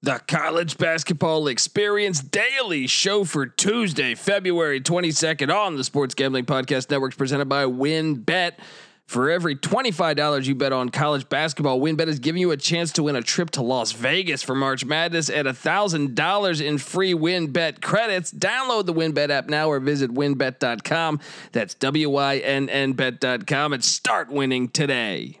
The College Basketball Experience Daily Show for Tuesday, February 22nd on the Sports Gambling Podcast Network presented by WynnBET. For every $25 you bet on college basketball, WynnBET is giving you a chance to win a trip to Las Vegas for March Madness at $1,000 in free WynnBET credits. Download the WynnBET app now or visit wynnbet.com. That's W Y N N bet.com and start winning today.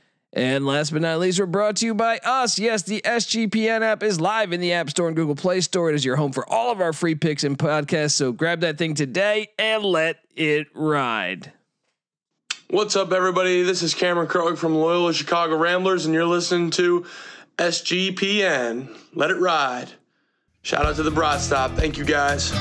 And last but not least, we're brought to you by us. Yes, the SGPN app is live in the App Store and Google Play Store. It is your home for all of our free picks and podcasts. So grab that thing today and let it ride. What's up, everybody? This is Cameron Krog from Loyola Chicago Ramblers, and you're listening to SGPN. Let it ride. Shout out to the Broad Stop. Thank you, guys.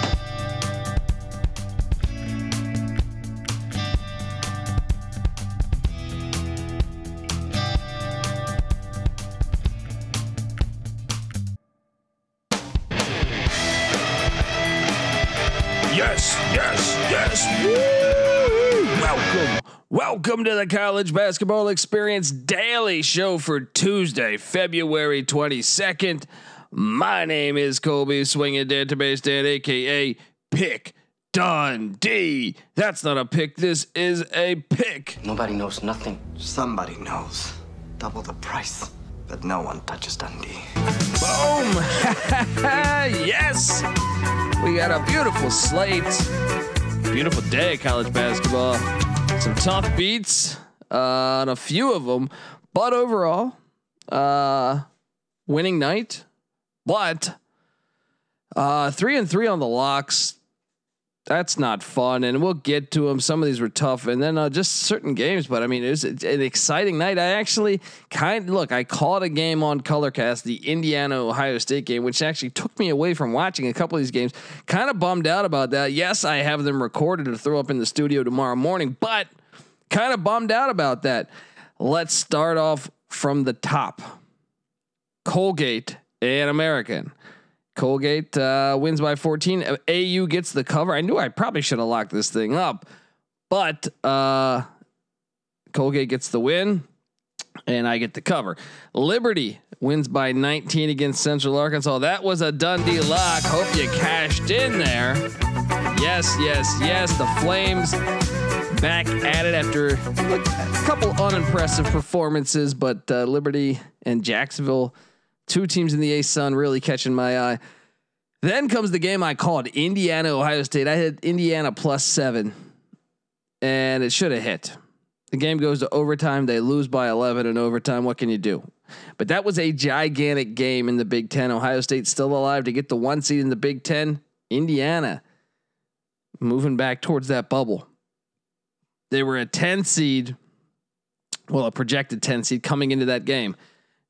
Welcome to the College Basketball Experience Daily Show for Tuesday, February 22nd. My name is Colby Swinging Database Dan, aka Pick Dundee. That's not a pick, this is a pick. Nobody knows nothing. Somebody knows. Double the price. But no one touches Dundee. Boom! yes! We got a beautiful slate. Beautiful day college basketball. Some tough beats uh, on a few of them, but overall, uh, winning night. But uh, three and three on the locks. That's not fun, and we'll get to them. Some of these were tough, and then uh, just certain games. But I mean, it was an exciting night. I actually kind look. I caught a game on Colorcast, the Indiana Ohio State game, which actually took me away from watching a couple of these games. Kind of bummed out about that. Yes, I have them recorded to throw up in the studio tomorrow morning, but kind of bummed out about that. Let's start off from the top. Colgate and American. Colgate uh, wins by 14. AU gets the cover. I knew I probably should have locked this thing up, but uh, Colgate gets the win, and I get the cover. Liberty wins by 19 against Central Arkansas. That was a Dundee lock. Hope you cashed in there. Yes, yes, yes. The Flames back at it after a couple unimpressive performances, but uh, Liberty and Jacksonville two teams in the ASUN really catching my eye. Then comes the game I called Indiana Ohio State. I had Indiana plus seven, and it should have hit. The game goes to overtime. They lose by 11 in overtime. What can you do? But that was a gigantic game in the Big Ten. Ohio State still alive to get the one seed in the Big Ten. Indiana moving back towards that bubble. They were a 10 seed, well, a projected 10 seed coming into that game.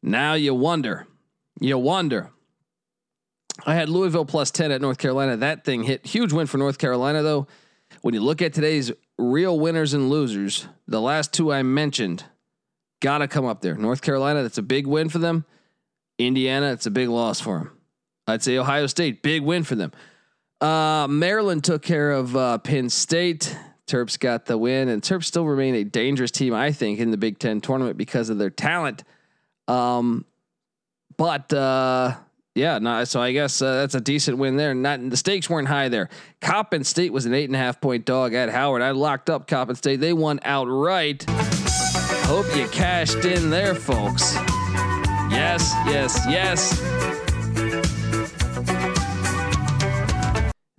Now you wonder you wonder. I had Louisville plus 10 at North Carolina. That thing hit. Huge win for North Carolina, though. When you look at today's real winners and losers, the last two I mentioned got to come up there. North Carolina, that's a big win for them. Indiana, it's a big loss for them. I'd say Ohio State, big win for them. Uh, Maryland took care of uh, Penn State. Terps got the win, and Terps still remain a dangerous team, I think, in the Big Ten tournament because of their talent. Um, but uh, yeah, no, so I guess uh, that's a decent win there. Not the stakes weren't high there. Coppin State was an eight and a half point dog at Howard. I locked up Coppin State. They won outright. Hope you cashed in there, folks. Yes, yes, yes.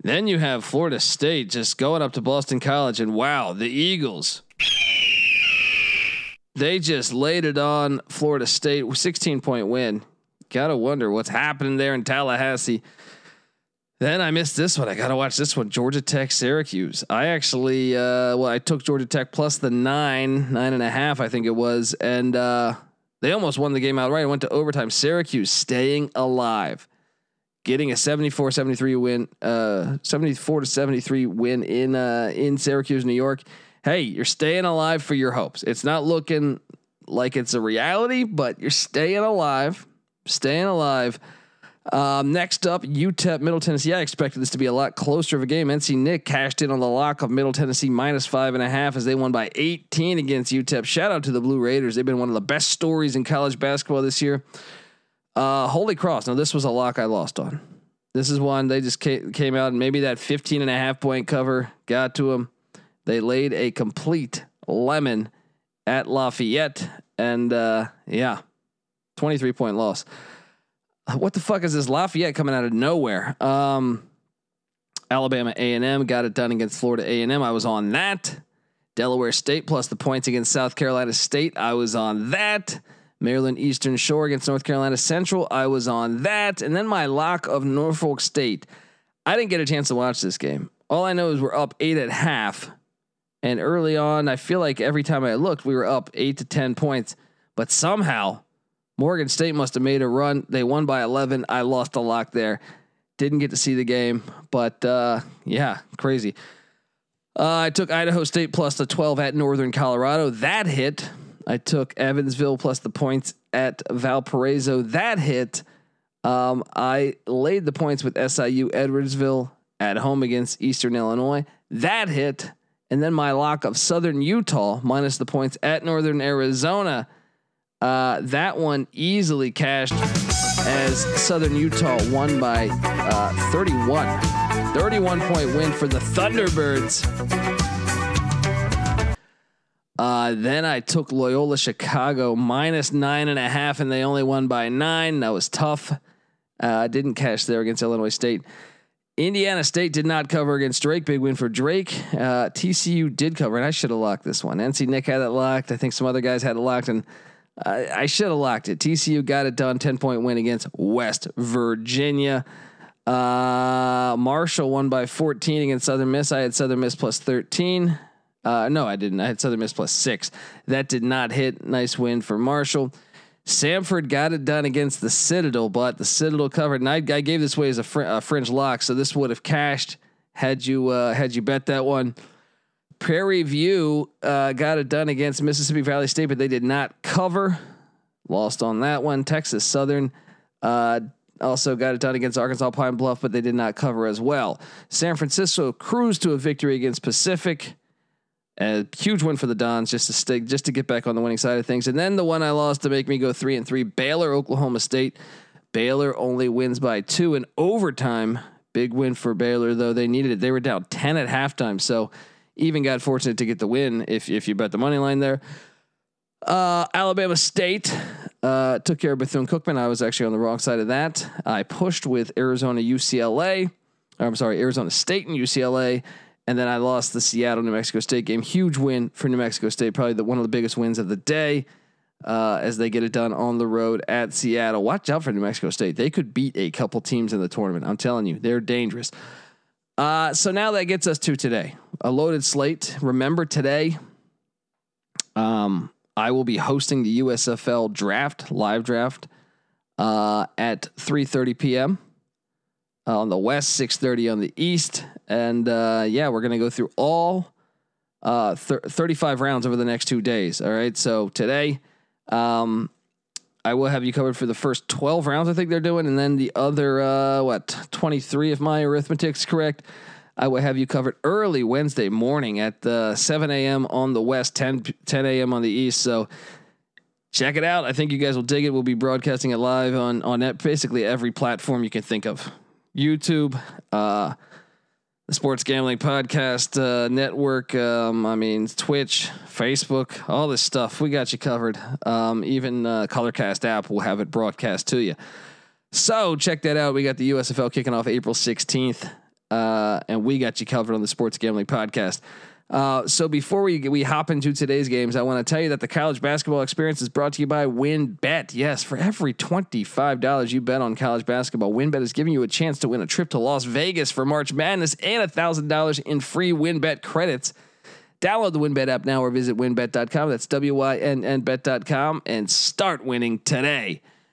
Then you have Florida State just going up to Boston College, and wow, the Eagles. They just laid it on Florida State, 16 point win gotta wonder what's happening there in Tallahassee. Then I missed this one. I gotta watch this one. Georgia Tech, Syracuse. I actually, uh, well, I took Georgia Tech plus the nine, nine and a half, I think it was, and uh, they almost won the game outright. I went to overtime. Syracuse staying alive. getting a 74-73 win, uh, 74 to 73 win in uh, in Syracuse, New York. Hey, you're staying alive for your hopes. It's not looking like it's a reality, but you're staying alive, staying alive. Um, next up, UTEP Middle Tennessee. I expected this to be a lot closer of a game. NC Nick cashed in on the lock of Middle Tennessee minus five and a half as they won by 18 against UTEP. Shout out to the Blue Raiders. They've been one of the best stories in college basketball this year. Uh, Holy Cross. Now, this was a lock I lost on. This is one they just came out and maybe that 15 and a half point cover got to them. They laid a complete lemon at Lafayette. And uh, yeah, 23 point loss. What the fuck is this Lafayette coming out of nowhere? Um, Alabama A&M got it done against Florida A&M. I was on that. Delaware State plus the points against South Carolina State. I was on that. Maryland Eastern Shore against North Carolina Central. I was on that. And then my lock of Norfolk State. I didn't get a chance to watch this game. All I know is we're up eight at half. And early on, I feel like every time I looked, we were up eight to 10 points. But somehow, Morgan State must have made a run. They won by 11. I lost a lock there. Didn't get to see the game. But uh, yeah, crazy. Uh, I took Idaho State plus the 12 at Northern Colorado. That hit. I took Evansville plus the points at Valparaiso. That hit. Um, I laid the points with SIU Edwardsville at home against Eastern Illinois. That hit. And then my lock of Southern Utah minus the points at Northern Arizona. Uh, that one easily cashed as Southern Utah won by uh, 31. 31 point win for the Thunderbirds. Uh, then I took Loyola Chicago minus nine and a half, and they only won by nine. That was tough. Uh, didn't cash there against Illinois State. Indiana State did not cover against Drake. Big win for Drake. Uh, TCU did cover, and I should have locked this one. NC Nick had it locked. I think some other guys had it locked, and I, I should have locked it. TCU got it done. 10 point win against West Virginia. Uh, Marshall won by 14 against Southern Miss. I had Southern Miss plus 13. Uh, no, I didn't. I had Southern Miss plus six. That did not hit. Nice win for Marshall. Samford got it done against the Citadel, but the Citadel covered. And I, I gave this way as a, fr- a, fringe lock, so this would have cashed had you uh, had you bet that one. Prairie View uh, got it done against Mississippi Valley State, but they did not cover. Lost on that one. Texas Southern uh, also got it done against Arkansas Pine Bluff, but they did not cover as well. San Francisco cruised to a victory against Pacific. A huge win for the Dons just to stay, just to get back on the winning side of things. And then the one I lost to make me go three and three, Baylor, Oklahoma State. Baylor only wins by two in overtime. Big win for Baylor, though they needed it. They were down 10 at halftime. So even got fortunate to get the win if, if you bet the money line there. Uh, Alabama State uh, took care of Bethune Cookman. I was actually on the wrong side of that. I pushed with Arizona UCLA. I'm sorry, Arizona State and UCLA. And then I lost the Seattle New Mexico State game. Huge win for New Mexico State, probably the, one of the biggest wins of the day uh, as they get it done on the road at Seattle. Watch out for New Mexico State. They could beat a couple teams in the tournament. I'm telling you, they're dangerous. Uh, so now that gets us to today, a loaded slate. Remember today, um, I will be hosting the USFL draft, live draft, uh, at 3:30 p.m. on the west, 6:30 on the east. And uh, yeah, we're to go through all uh, thir- 35 rounds over the next two days. All right. So today, um, I will have you covered for the first 12 rounds, I think they're doing. And then the other, uh, what, 23, if my arithmetic's correct. I will have you covered early Wednesday morning at uh, 7 a.m. on the west, 10, 10 a.m. on the east. So check it out. I think you guys will dig it. We'll be broadcasting it live on on basically every platform you can think of, YouTube, uh, Sports Gambling Podcast uh, Network. Um, I mean, Twitch, Facebook, all this stuff. We got you covered. Um, even uh, Colorcast app will have it broadcast to you. So check that out. We got the USFL kicking off April 16th, uh, and we got you covered on the Sports Gambling Podcast. Uh, so before we we hop into today's games, I want to tell you that the college basketball experience is brought to you by WynnBET. Yes, for every twenty five dollars you bet on college basketball, WynnBET is giving you a chance to win a trip to Las Vegas for March Madness and thousand dollars in free WynnBET credits. Download the WynnBET app now or visit wynnbet.com. That's W Y N N bet.com and start winning today.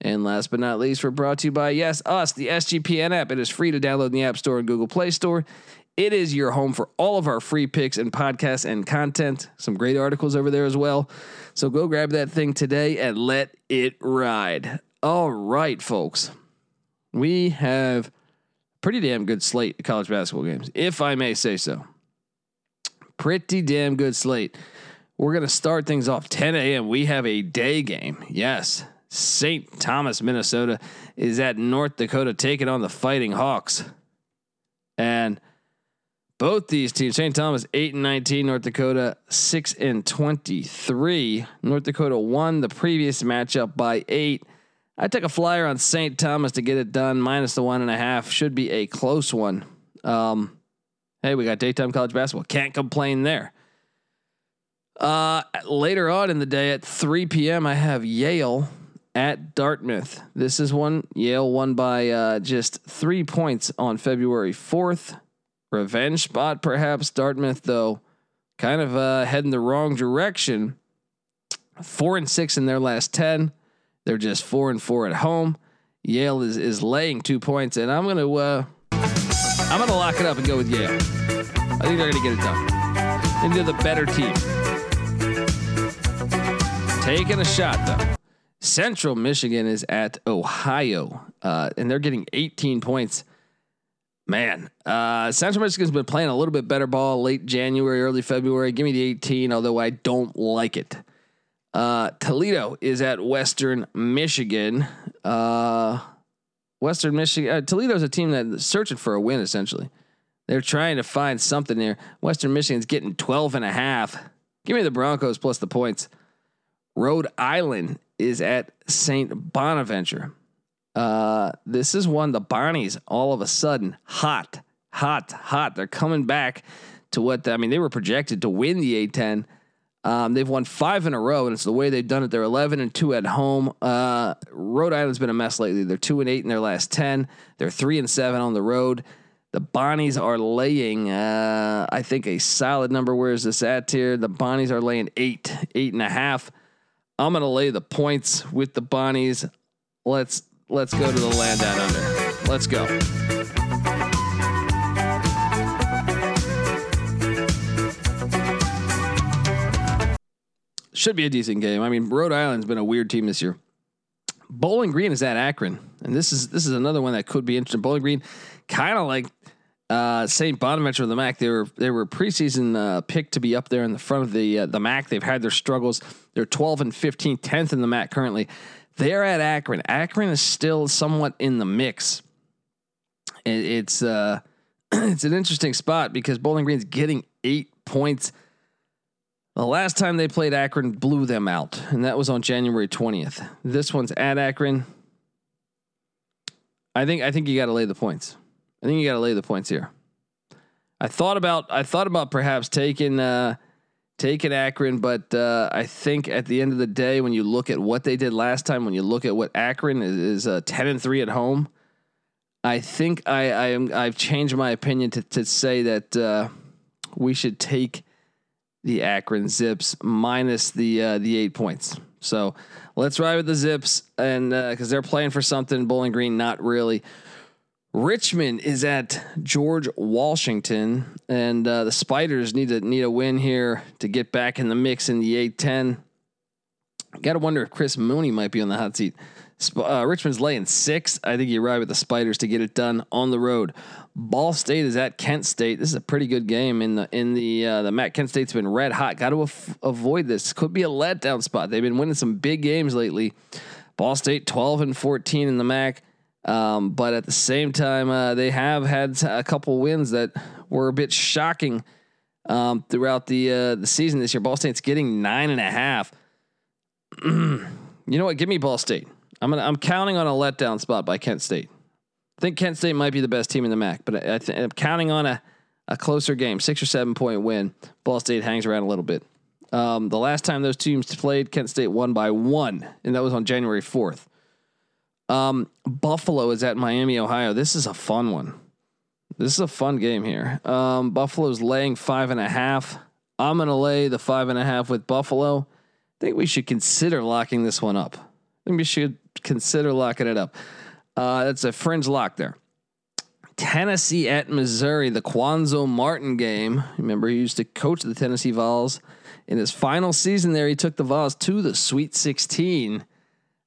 And last but not least, we're brought to you by, yes, us, the SGPN app. It is free to download in the App Store and Google Play Store. It is your home for all of our free picks and podcasts and content. Some great articles over there as well. So go grab that thing today and let it ride. All right, folks. We have pretty damn good slate of college basketball games, if I may say so. Pretty damn good slate. We're going to start things off 10 a.m. We have a day game. Yes. St. Thomas, Minnesota is at North Dakota taking on the Fighting Hawks. And both these teams, St. Thomas 8 and 19, North Dakota 6 and 23. North Dakota won the previous matchup by 8. I took a flyer on St. Thomas to get it done, minus the one and a half. Should be a close one. Um, hey, we got daytime college basketball. Can't complain there. Uh, later on in the day at 3 p.m., I have Yale at Dartmouth. This is one Yale won by uh, just three points on February 4th. Revenge spot, perhaps. Dartmouth, though, kind of uh, heading the wrong direction. Four and six in their last 10. They're just four and four at home. Yale is, is laying two points, and I'm going to uh, I'm to lock it up and go with Yale. I think they're to get it done. Think they're the better team. Taking a shot, though. Central Michigan is at Ohio, uh, and they're getting 18 points. Man, uh, Central Michigan's been playing a little bit better ball late January, early February. Give me the 18, although I don't like it. Uh, Toledo is at Western Michigan. Uh, Western Michigan. Uh, Toledo's a team that's searching for a win, essentially. They're trying to find something there. Western Michigan's getting 12 and a half. Give me the Broncos plus the points. Rhode Island is at St. Bonaventure. Uh, this is one the Bonnies all of a sudden hot, hot, hot. They're coming back to what I mean. They were projected to win the A10. Um, they've won five in a row, and it's the way they've done it. They're 11 and two at home. Uh, Rhode Island's been a mess lately. They're two and eight in their last 10. They're three and seven on the road. The Bonnies are laying, uh, I think, a solid number. Where is this at here? The Bonnies are laying eight, eight and a half. I'm gonna lay the points with the Bonnies. Let's let's go to the land down under. Let's go. Should be a decent game. I mean, Rhode Island's been a weird team this year. Bowling Green is at Akron, and this is this is another one that could be interesting. Bowling Green, kind of like uh, St. Bonaventure of the MAC. They were they were preseason uh, picked to be up there in the front of the uh, the MAC. They've had their struggles. They're 12 and 15, 10th in the MAC currently. They're at Akron. Akron is still somewhat in the mix. It, it's uh, it's an interesting spot because Bowling Green's getting eight points. The last time they played Akron blew them out, and that was on January 20th. This one's at Akron. I think I think you got to lay the points. I think you got to lay the points here. I thought about I thought about perhaps taking uh, taking Akron, but uh, I think at the end of the day, when you look at what they did last time, when you look at what Akron is, is uh, ten and three at home, I think I I am I've changed my opinion to to say that uh, we should take the Akron Zips minus the uh, the eight points. So let's ride with the Zips, and because uh, they're playing for something, Bowling Green not really. Richmond is at George Washington, and uh, the Spiders need to need a win here to get back in the mix in the A10. Got to wonder if Chris Mooney might be on the hot seat. Uh, Richmond's laying six. I think you ride with the Spiders to get it done on the road. Ball State is at Kent State. This is a pretty good game in the in the uh, the MAC. Kent State's been red hot. Got to af- avoid this. Could be a letdown spot. They've been winning some big games lately. Ball State 12 and 14 in the MAC. Um, but at the same time, uh, they have had a couple wins that were a bit shocking um, throughout the uh, the season this year. Ball State's getting nine and a half. you know what? Give me Ball State. I'm gonna I'm counting on a letdown spot by Kent State. I think Kent State might be the best team in the MAC, but I, I th- I'm counting on a, a closer game, six or seven point win. Ball State hangs around a little bit. Um, the last time those teams played, Kent State won by one, and that was on January 4th. Um, Buffalo is at Miami, Ohio. This is a fun one. This is a fun game here. Um, Buffalo's laying five and a half. I'm going to lay the five and a half with Buffalo. I think we should consider locking this one up. I think we should consider locking it up. Uh, that's a fringe lock there. Tennessee at Missouri, the Cuonzo Martin game. Remember, he used to coach the Tennessee Vols. In his final season there, he took the Vols to the Sweet 16.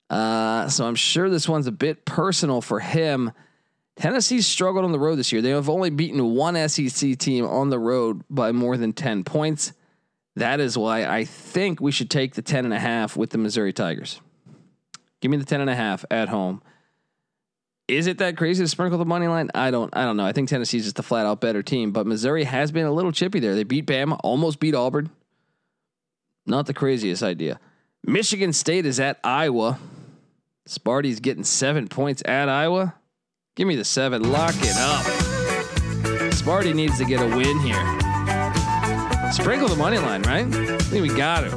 Uh, so I'm sure this one's a bit personal for him. Tennessee's struggled on the road this year. They have only beaten one SEC team on the road by more than 10 points. That is why I think we should take the 10 and a half with the Missouri Tigers. Give me the 10 and a half at home. Is it that crazy to sprinkle the money line? I don't I don't know. I think Tennessee's just a flat out better team, but Missouri has been a little chippy there. They beat Bama, almost beat Auburn. Not the craziest idea. Michigan State is at Iowa. Sparty's getting seven points at Iowa. Give me the seven. Lock it up. Sparty needs to get a win here. Sprinkle the money line, right? I think we got it.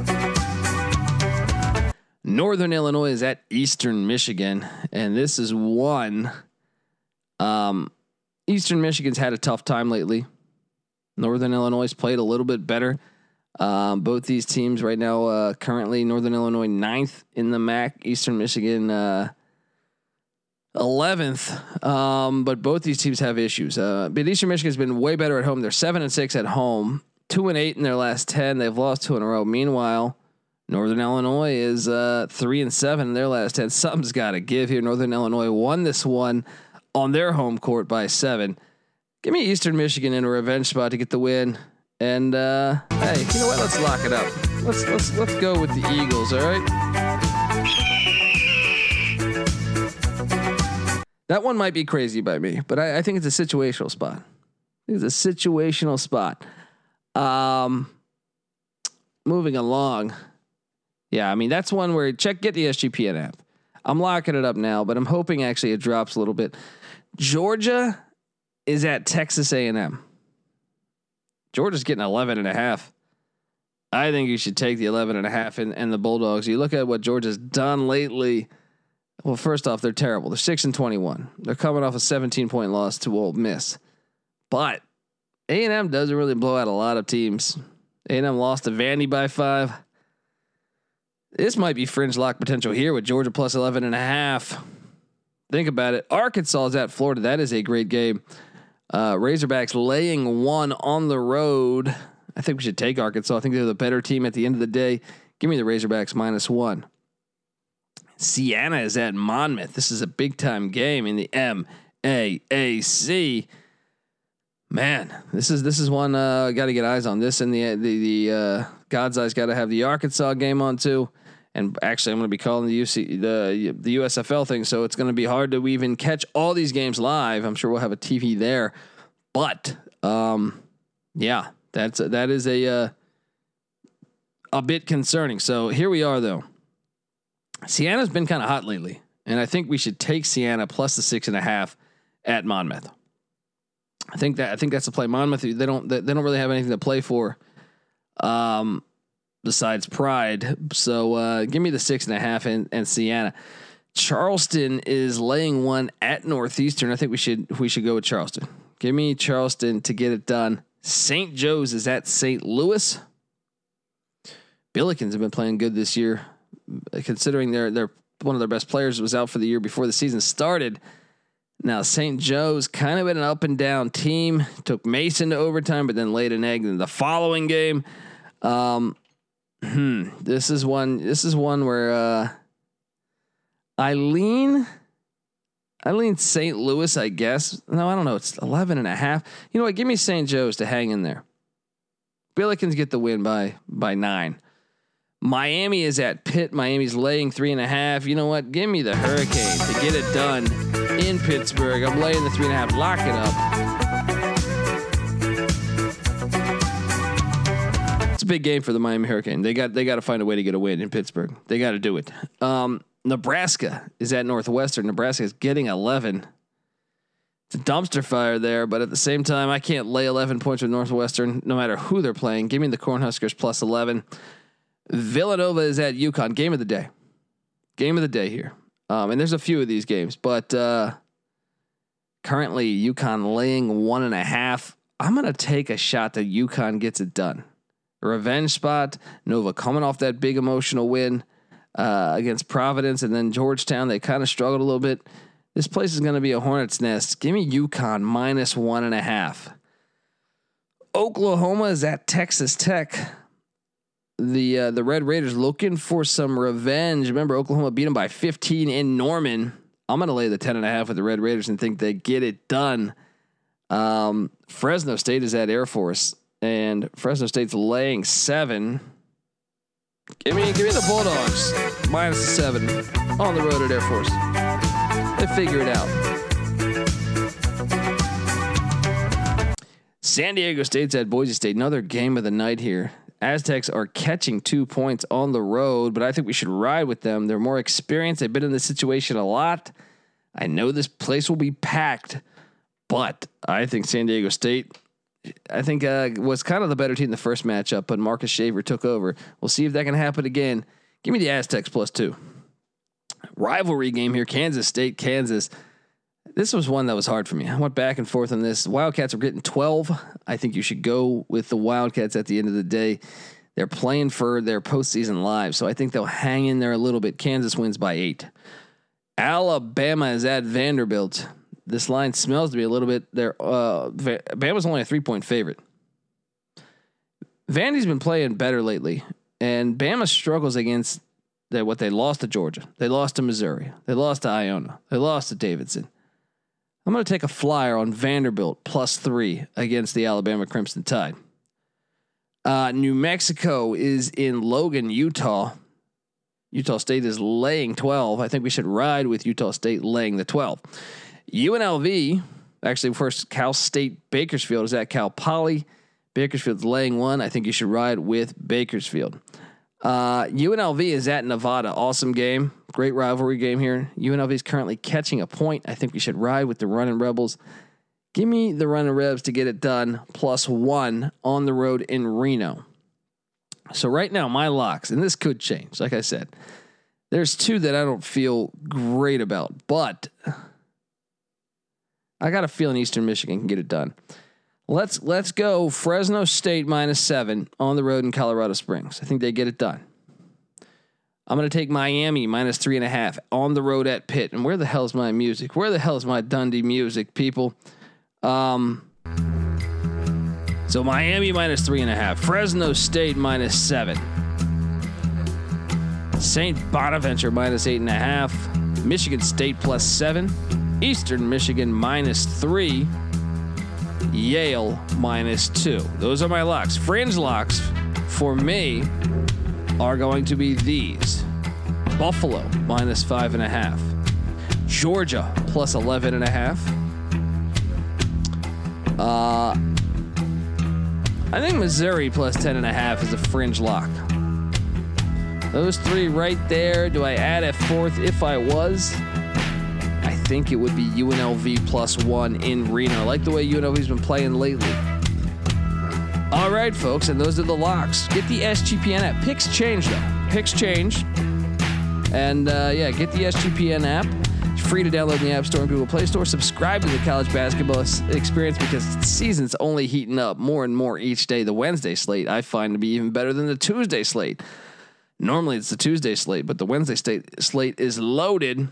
Northern Illinois is at Eastern Michigan, and this is one. Um, Eastern Michigan's had a tough time lately. Northern Illinois played a little bit better. Um, both these teams right now, uh, currently Northern Illinois ninth in the MAC, Eastern Michigan uh, eleventh. Um, but both these teams have issues. Uh, but Eastern Michigan's been way better at home. They're seven and six at home, two and eight in their last ten. They've lost two in a row. Meanwhile, Northern Illinois is uh, three and seven in their last ten. Something's got to give here. Northern Illinois won this one on their home court by seven. Give me Eastern Michigan in a revenge spot to get the win. And uh, hey, you know what? Let's lock it up. Let's let's let's go with the Eagles. All right. That one might be crazy by me, but I, I think it's a situational spot. It's a situational spot. Um, moving along. Yeah, I mean that's one where check get the SGPN app. I'm locking it up now, but I'm hoping actually it drops a little bit. Georgia is at Texas A&M. Georgia's getting 11 and a half. I think you should take the 11 and a half and, and the Bulldogs. You look at what Georgia's done lately. Well, first off, they're terrible. They're 6 and 21. They're coming off a 17 point loss to Ole Miss. But A&M doesn't really blow out a lot of teams. A&M lost to Vandy by 5. This might be fringe lock potential here with Georgia plus 11 and a half. Think about it. Arkansas is at Florida. That is a great game. Uh, Razorbacks laying one on the road. I think we should take Arkansas. I think they're the better team at the end of the day. Give me the Razorbacks minus one. Siena is at Monmouth. This is a big time game in the MAAC. Man, this is this is one uh, got to get eyes on. This and the the the uh, God's eyes got to have the Arkansas game on too. And actually, I'm going to be calling the UC the the USFL thing, so it's going to be hard to even catch all these games live. I'm sure we'll have a TV there, but um, yeah, that's that is a uh, a bit concerning. So here we are, though. Siena's been kind of hot lately, and I think we should take Siena plus the six and a half at Monmouth. I think that I think that's a play. Monmouth they don't they don't really have anything to play for. Um, besides pride. So uh, give me the six and a half and, and Siena. Charleston is laying one at Northeastern. I think we should we should go with Charleston. Give me Charleston to get it done. St. Joe's is at St. Louis. Billikens have been playing good this year, considering they're they're one of their best players was out for the year before the season started. Now St. Joe's kind of been an up and down team. Took Mason to overtime, but then laid an egg in the following game. Um, Hmm. This is one. This is one where uh, I lean. I lean St. Louis, I guess. No, I don't know. It's 11 and a half. You know what? Give me St. Joe's to hang in there. Billikens get the win by by nine. Miami is at Pitt. Miami's laying three and a half. You know what? Give me the Hurricane to get it done in Pittsburgh. I'm laying the three and a half. Lock it up. A big game for the Miami Hurricane. They got they got to find a way to get a win in Pittsburgh. They got to do it. Um, Nebraska is at Northwestern. Nebraska is getting 11. it's a dumpster fire there, but at the same time, I can't lay 11 points with Northwestern no matter who they're playing. Give me the Cornhuskers plus 11. Villanova is at UConn. Game of the day. Game of the day here. Um, and there's a few of these games, but uh, currently UConn laying one and a half. I'm gonna take a shot that UConn gets it done. Revenge spot. Nova coming off that big emotional win uh, against Providence, and then Georgetown. They kind of struggled a little bit. This place is going to be a hornet's nest. Give me UConn minus one and a half. Oklahoma is at Texas Tech. The uh, the Red Raiders looking for some revenge. Remember, Oklahoma beat them by 15 in Norman. I'm going to lay the 10 and a half with the Red Raiders and think they get it done. Um, Fresno State is at Air Force, and Fresno State's laying seven. Give me, give me the Bulldogs minus the seven on the road at Air Force. They figure it out. San Diego State's at Boise State. Another game of the night here. Aztecs are catching two points on the road, but I think we should ride with them. They're more experienced. They've been in this situation a lot. I know this place will be packed, but I think San Diego State, I think uh, was kind of the better team in the first matchup, but Marcus Shaver took over. We'll see if that can happen again. Give me the Aztecs plus two. Rivalry game here, Kansas State, Kansas. This was one that was hard for me. I went back and forth on this. Wildcats are getting 12. I think you should go with the Wildcats at the end of the day. They're playing for their postseason lives, so I think they'll hang in there a little bit. Kansas wins by eight. Alabama is at Vanderbilt. This line smells to me a little bit. There, uh, Bama's only a three point favorite. Vandy's been playing better lately, and Bama struggles against that. What they lost to Georgia, they lost to Missouri, they lost to Iona, they lost to Davidson. I'm going to take a flyer on Vanderbilt plus three against the Alabama Crimson Tide. Uh, New Mexico is in Logan, Utah. Utah State is laying 12. I think we should ride with Utah State laying the 12. UNLV, actually, first Cal State Bakersfield is at Cal Poly. Bakersfield's laying one. I think you should ride with Bakersfield. Uh, UNLV is at Nevada. Awesome game. Great rivalry game here. UNLV is currently catching a point. I think we should ride with the running Rebels. Give me the running Rebs to get it done, plus one on the road in Reno. So, right now, my locks, and this could change, like I said, there's two that I don't feel great about, but I got a feeling Eastern Michigan can get it done. Let's let's go Fresno State minus seven on the road in Colorado Springs. I think they get it done. I'm gonna take Miami minus three and a half on the road at Pitt. And where the hell's my music? Where the hell's my Dundee music, people? Um. So Miami minus three and a half. Fresno State minus seven. St. Bonaventure minus eight and a half. Michigan State plus seven. Eastern Michigan minus three. Yale minus two. Those are my locks. Fringe locks for me are going to be these Buffalo minus five and a half, Georgia plus 11 and a half. Uh, I think Missouri plus 10 and a half is a fringe lock. Those three right there. Do I add a fourth if I was? Think it would be UNLV plus one in Reno. I like the way UNLV's been playing lately. All right, folks, and those are the locks. Get the SGPN app. Picks change though. Picks change, and uh, yeah, get the SGPN app. It's free to download in the App Store and Google Play Store. Subscribe to the college basketball experience because the season's only heating up more and more each day. The Wednesday slate I find to be even better than the Tuesday slate. Normally it's the Tuesday slate, but the Wednesday slate is loaded.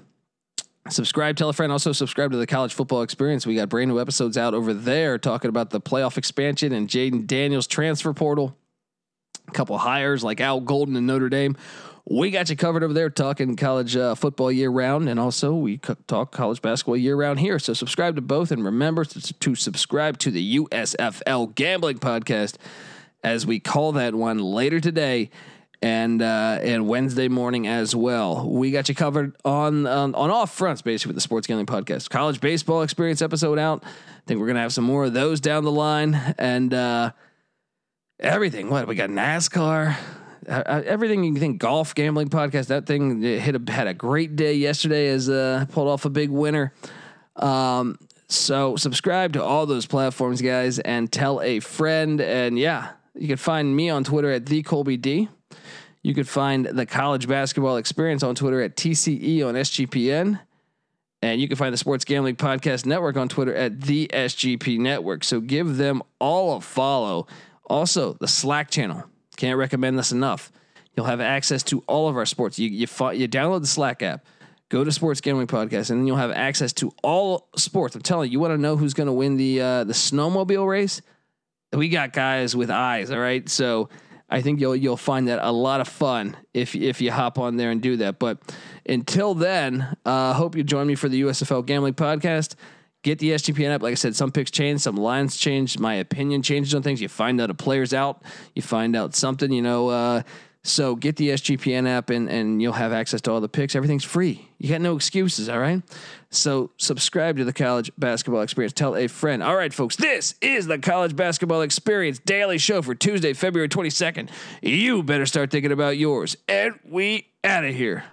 Subscribe, tell a friend. Also, subscribe to the College Football Experience. We got brand new episodes out over there talking about the playoff expansion and Jayden Daniels transfer portal. A couple hires like Al Golden and Notre Dame. We got you covered over there talking college uh, football year round, and also we talk college basketball year round here. So subscribe to both, and remember to, to subscribe to the USFL Gambling Podcast, as we call that one later today and uh, and Wednesday morning as well. We got you covered on on, on all fronts, basically with the Sports Gambling Podcast. College baseball experience episode out. I think we're gonna have some more of those down the line, and uh, everything. What we got NASCAR. Uh, everything you can think golf gambling podcast that thing hit a, had a great day yesterday as uh pulled off a big winner um So subscribe to all those platforms, guys, and tell a friend. And yeah, you can find me on Twitter at the Colby D. You could find the college basketball experience on Twitter at TCE on SGPN. And you can find the Sports Gambling Podcast Network on Twitter at the SGP Network. So give them all a follow. Also, the Slack channel. Can't recommend this enough. You'll have access to all of our sports. You you, you download the Slack app, go to Sports Gambling Podcast, and then you'll have access to all sports. I'm telling you, you want to know who's going to win the uh, the snowmobile race? We got guys with eyes. All right, so I think you'll you'll find that a lot of fun if if you hop on there and do that. But until then, uh, hope you join me for the USFL Gambling Podcast. Get the SGPN up. Like I said, some picks change, some lines change. My opinion changes on things. You find out a player's out. You find out something. You know. Uh, so get the SGPN app and, and you'll have access to all the picks. Everything's free. You got no excuses, all right? So subscribe to the college basketball experience. Tell a friend. All right, folks, this is the college basketball experience daily show for Tuesday, February 22nd. You better start thinking about yours. And we out of here.